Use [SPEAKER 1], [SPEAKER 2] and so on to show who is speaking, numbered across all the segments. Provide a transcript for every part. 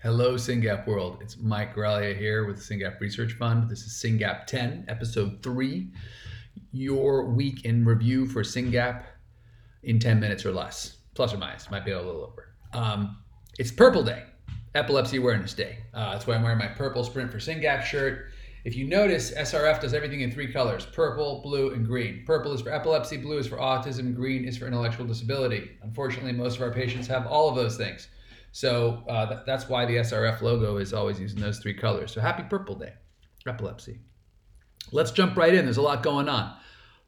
[SPEAKER 1] Hello, SYNGAP world. It's Mike Graglia here with the SYNGAP Research Fund. This is SYNGAP 10, episode 3, your week in review for SYNGAP in 10 minutes or less, plus or minus, might be a little over. Um, it's Purple Day, Epilepsy Awareness Day. Uh, that's why I'm wearing my purple Sprint for SYNGAP shirt. If you notice, SRF does everything in three colors purple, blue, and green. Purple is for epilepsy, blue is for autism, green is for intellectual disability. Unfortunately, most of our patients have all of those things. So uh, th- that's why the SRF logo is always using those three colors. So happy Purple Day, epilepsy. Let's jump right in. There's a lot going on.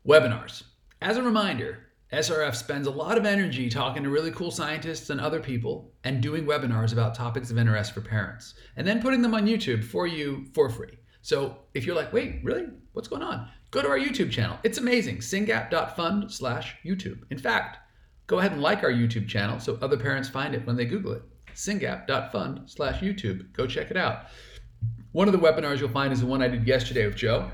[SPEAKER 1] Webinars. As a reminder, SRF spends a lot of energy talking to really cool scientists and other people and doing webinars about topics of interest for parents and then putting them on YouTube for you for free. So if you're like, wait, really? What's going on? Go to our YouTube channel. It's amazing. syngap.fund slash YouTube. In fact, go ahead and like our YouTube channel so other parents find it when they Google it syngap.fund slash YouTube. Go check it out. One of the webinars you'll find is the one I did yesterday with Joe.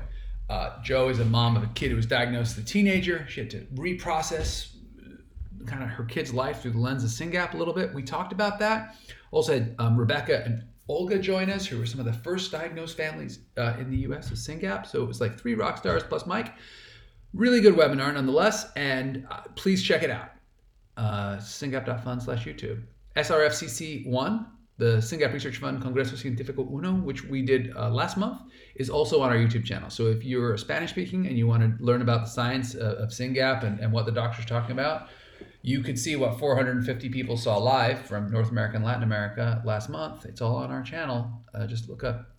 [SPEAKER 1] Uh, Joe is a mom of a kid who was diagnosed as a teenager. She had to reprocess uh, kind of her kid's life through the lens of SYNGAP a little bit. We talked about that. Also had um, Rebecca and Olga join us, who were some of the first diagnosed families uh, in the U.S. with SYNGAP. So it was like three rock stars plus Mike. Really good webinar nonetheless, and uh, please check it out. Uh, syngap.fund slash YouTube. SRFCC1, the SYNGAP Research Fund Congreso Científico Uno, which we did uh, last month, is also on our YouTube channel. So if you're Spanish speaking and you want to learn about the science of, of SYNGAP and, and what the doctor's talking about, you could see what 450 people saw live from North America and Latin America last month. It's all on our channel. Uh, just look up,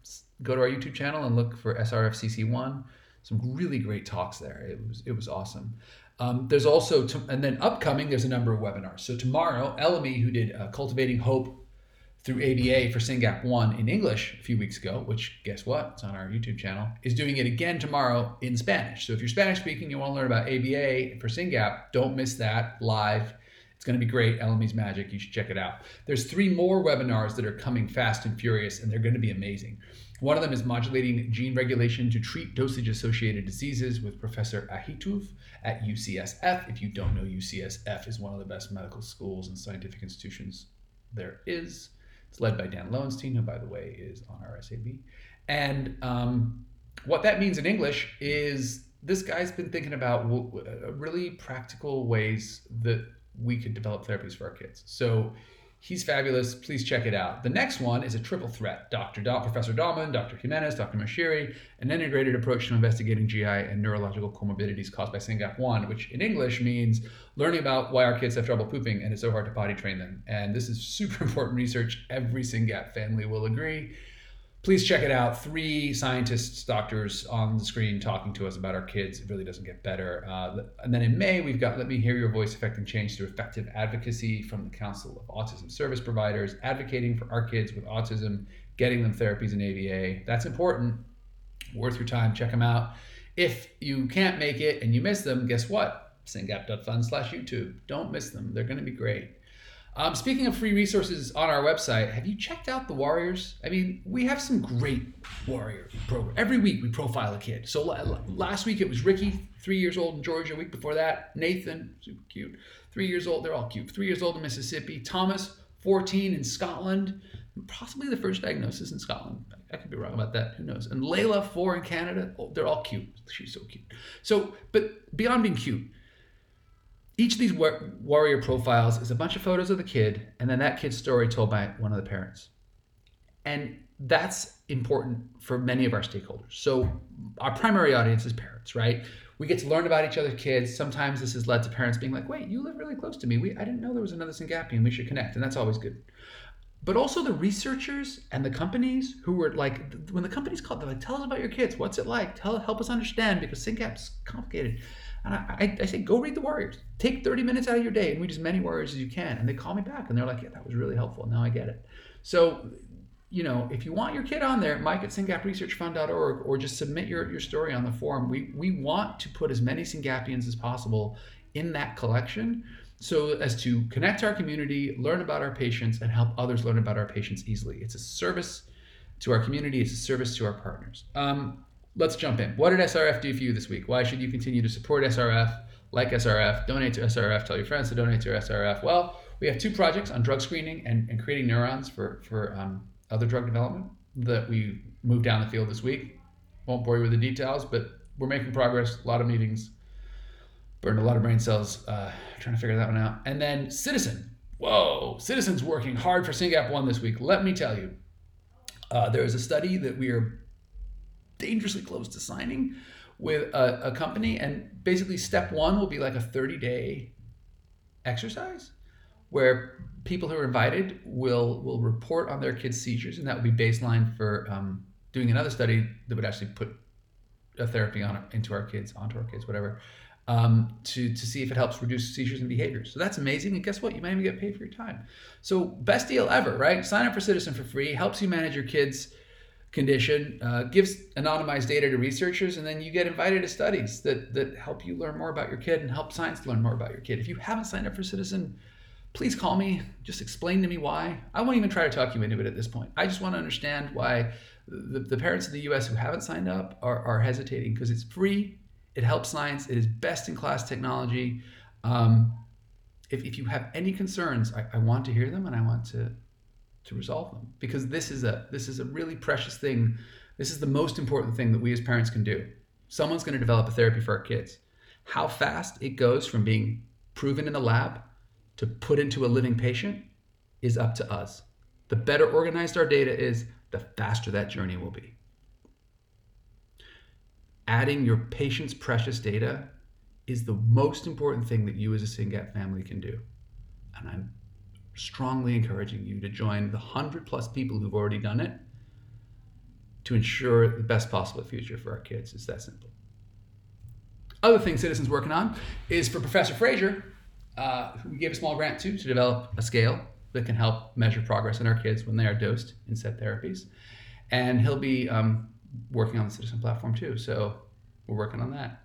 [SPEAKER 1] go to our YouTube channel and look for SRFCC1. Some really great talks there. It was it was awesome. Um, there's also, and then upcoming, there's a number of webinars. So tomorrow, Elamy, who did uh, Cultivating Hope through ABA for SYNGAP 1 in English a few weeks ago, which guess what? It's on our YouTube channel, is doing it again tomorrow in Spanish. So if you're Spanish speaking, you want to learn about ABA for SYNGAP, don't miss that live. It's going to be great. Elamy's Magic. You should check it out. There's three more webinars that are coming fast and furious, and they're going to be amazing. One of them is modulating gene regulation to treat dosage associated diseases with Professor Ahituv at UCSF. If you don't know, UCSF is one of the best medical schools and scientific institutions there is. It's led by Dan Lowenstein, who, by the way, is on our SAB. And um, what that means in English is this guy's been thinking about really practical ways that we could develop therapies for our kids. So He's fabulous. Please check it out. The next one is a triple threat. Dr. Dahl, Professor Dahlman, Dr. Jimenez, Dr. Moshiri, an integrated approach to investigating GI and neurological comorbidities caused by SYNGAP1, which in English means learning about why our kids have trouble pooping and it's so hard to potty train them. And this is super important research. Every SYNGAP family will agree please check it out. Three scientists, doctors on the screen talking to us about our kids. It really doesn't get better. Uh, and then in May, we've got Let Me Hear Your Voice Affecting Change Through Effective Advocacy from the Council of Autism Service Providers, advocating for our kids with autism, getting them therapies in ABA. That's important. Worth your time. Check them out. If you can't make it and you miss them, guess what? syngap.fund slash YouTube. Don't miss them. They're going to be great. Um, speaking of free resources on our website, have you checked out the Warriors? I mean, we have some great Warrior program. Every week we profile a kid. So last week it was Ricky, three years old in Georgia. Week before that, Nathan, super cute, three years old. They're all cute. Three years old in Mississippi. Thomas, 14 in Scotland. Possibly the first diagnosis in Scotland. I could be wrong about that. Who knows? And Layla, four in Canada. Oh, they're all cute. She's so cute. So, but beyond being cute, each of these warrior profiles is a bunch of photos of the kid and then that kid's story told by one of the parents. And that's important for many of our stakeholders. So our primary audience is parents right? We get to learn about each other's kids. Sometimes this has led to parents being like wait you live really close to me. We, i didn't know there was another syngapian. We should connect. And that's always good but also the researchers and the companies who were like when the companies called they're like tell us about your kids what's it like tell help us understand because syngap's complicated and I, I, say, go read the Warriors. Take 30 minutes out of your day and read as many Warriors as you can. And they call me back and they're like, yeah, that was really helpful. Now I get it. So, you know, if you want your kid on there, Mike at syngapresearchfund.org or just submit your, your story on the forum. We, we want to put as many Syngapians as possible in that collection so as to connect to our community, learn about our patients, and help others learn about our patients easily. It's a service to our community, it's a service to our partners. Um, let's jump in. What did SRF do for you this week? Why should you continue to support SRF, like SRF, donate to SRF, tell your friends to donate to SRF? Well, We have two projects on drug screening and, and creating neurons for, for um, other drug development that we moved down the field this week. Won't bore you with the details, but we're making progress. A lot of meetings, burned a lot of brain cells uh, trying to figure that one out. And then Citizen. Whoa, Citizen's working hard for SYNGAP 1 this week. Let me tell you, uh, there is a study that we are dangerously close to signing with a, a company, and basically, step one will be like a 30 day exercise where people who are invited will will report on their kids' seizures, and that would be baseline for um, doing another study that would actually put a therapy on into our kids, onto our kids, whatever, um, to to see if it helps reduce seizures and behaviors. So that's amazing. And guess what? You might even get paid for your time. So best deal ever, right? Sign up for Citizen for free. Helps you manage your kids' condition. Uh, gives anonymized data to researchers, and then you get invited to studies that that help you learn more about your kid and help science learn more about your kid. If you haven't signed up for Citizen, please call me. Just explain to me why. I won't even try to talk you into it at this point. I just want to understand why the, the parents in the US who haven't signed up are, are hesitating because it's free, it helps science, it is best in class technology. Um, if, if you have any concerns, I, I want to hear them and I want to to resolve them because this is a this is a really precious thing. This is the most important thing that we as parents can do. Someone's going to develop a therapy for our kids. How fast it goes from being proven in the lab to put into a living patient is up to us. The better organized our data is, the faster that journey will be. Adding your patient's precious data is the most important thing that you as a SYNGAP family can do. And I'm strongly encouraging you to join the 100 plus people who've already done it to ensure the best possible future for our kids. It's that simple. Other thing Citizens working on is for Professor Fraser, uh, we gave a small grant to to develop a scale that can help measure progress in our kids when they are dosed in set therapies. And he'll be um, working on the Citizen platform too. So we're working on that.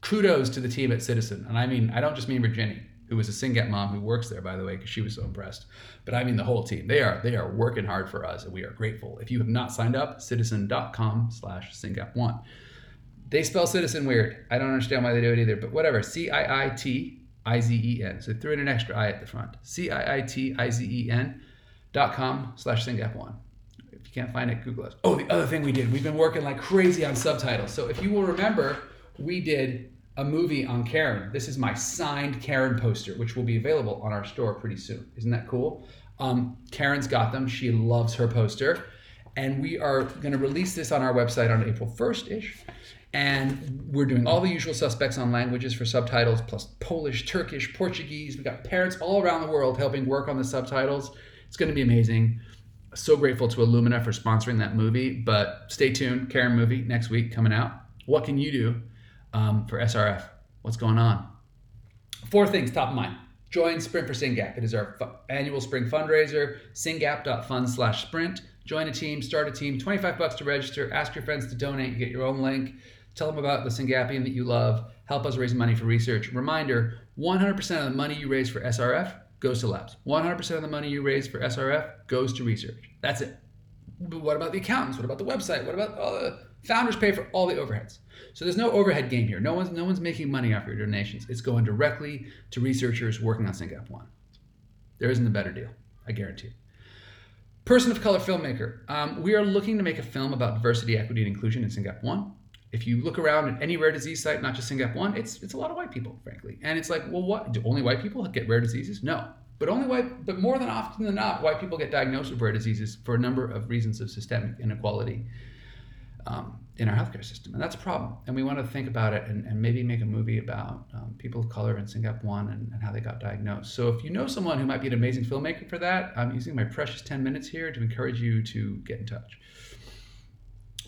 [SPEAKER 1] Kudos to the team at Citizen, And I mean, I don't just mean Virginia, who is a SYNGAP mom who works there, by the way, because she was so impressed. But I mean the whole team. They are they are working hard for us, and we are grateful. If you have not signed up, ciitizen.com slash SYNGAP1. They spell citizen weird. I don't understand why they do it either, but whatever. C I I T I Z E N. So threw in an extra I at the front. C I I T I Z E N dot com slash SYNGAP1. You can't find it, Google us. Oh, the other thing we did, we've been working like crazy on subtitles. So if you will remember, we did a movie on Karen. This is my signed Karen poster, which will be available on our store pretty soon. Isn't that cool? Um, Karen's got them. She loves her poster. And we are going to release this on our website on April 1st ish. And we're doing all the usual suspects on languages for subtitles, plus Polish, Turkish, Portuguese. We've got parents all around the world helping work on the subtitles. It's going to be amazing. So grateful to Illumina for sponsoring that movie. But stay tuned, Karen movie next week coming out. What can you do um, for SRF? What's going on? Four things top of mind. Join Sprint for SYNGAP. It is our fu- annual spring fundraiser, syngap.fund slash sprint. Join a team, start a team, 25 bucks to register. Ask your friends to donate. Get your own link. Tell them about the Syngapian that you love. Help us raise money for research. Reminder 100% of the money you raise for SRF goes to labs. 100% of the money you raise for SRF goes to research. That's it. But what about the accountants? What about the website? What about all the founders pay for all the overheads? So there's no overhead game here. No one's no one's making money off your donations. It's going directly to researchers working on SYNGAP One. There isn't a better deal, I guarantee. You. Person of color filmmaker. Um, we are looking to make a film about diversity, equity, and inclusion in SYNGAP One if you look around at any rare disease site, not just SYNGAP one, it's it's a lot of white people, frankly. And it's like, well, what do only white people get rare diseases? No. But only white, but more than often than not, white people get diagnosed with rare diseases for a number of reasons of systemic inequality um, in our healthcare system, and that's a problem. And we want to think about it and, and maybe make a movie about um, people of color in SYNGAP one and, and how they got diagnosed. So if you know someone who might be an amazing filmmaker for that, I'm using my precious ten minutes here to encourage you to get in touch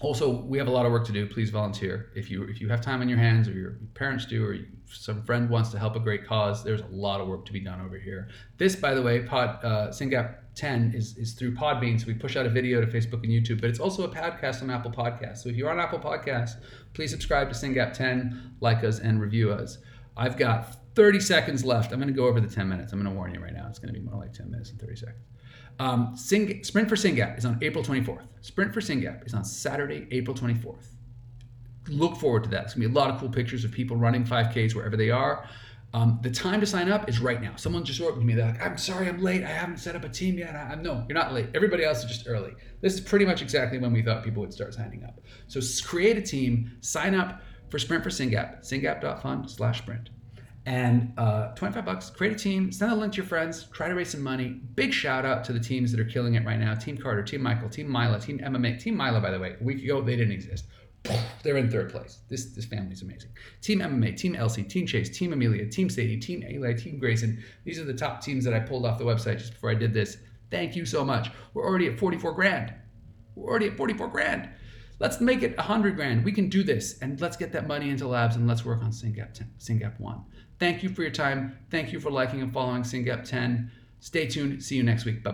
[SPEAKER 1] also we have a lot of work to do. Please volunteer. If you if you have time on your hands or your parents do or some friend wants to help a great cause there's a lot of work to be done over here. This by the way pod uh, syngap 10 is, is through podbean so we push out a video to facebook and youtube but it's also a podcast on apple podcasts. So if you're on apple podcasts please subscribe to syngap 10 like us and review us. I've got 30 seconds left i'm going to go over the 10 minutes i'm going to warn you right now it's going to be more like 10 minutes and 30 seconds um, Sing, Sprint for SYNGAP is on April 24th. Sprint for SYNGAP is on Saturday, April 24th. Look forward to that. It's gonna be a lot of cool pictures of people running 5Ks wherever they are. Um, the time to sign up is right now. Someone just wrote to me. They're like, "I'm sorry, I'm late. I haven't set up a team yet." I, I, no, you're not late. Everybody else is just early. This is pretty much exactly when we thought people would start signing up. So create a team, sign up for Sprint for SYNGAP, syngap.fund/sprint, and uh, 25 bucks. Create a team, send a link to your friends, try to raise some money. Big shout out to the teams that are killing it right now: Team Carter, Team Michael, Team Mila, Team MMA, Team Mila. By the way, a week ago they didn't exist. They're in third place. This this family's amazing. Team MMA, Team Elsie, Team Chase, Team Amelia, Team Sadie, Team Eli, Team Grayson. These are the top teams that I pulled off the website just before I did this. Thank you so much. We're already at 44 grand. We're already at 44 grand. Let's make it 100 grand. We can do this, and let's get that money into labs, and let's work on SYNGAP 10, SYNGAP 1. Thank you for your time. Thank you for liking and following SYNGAP 10. Stay tuned. See you next week. Bye bye.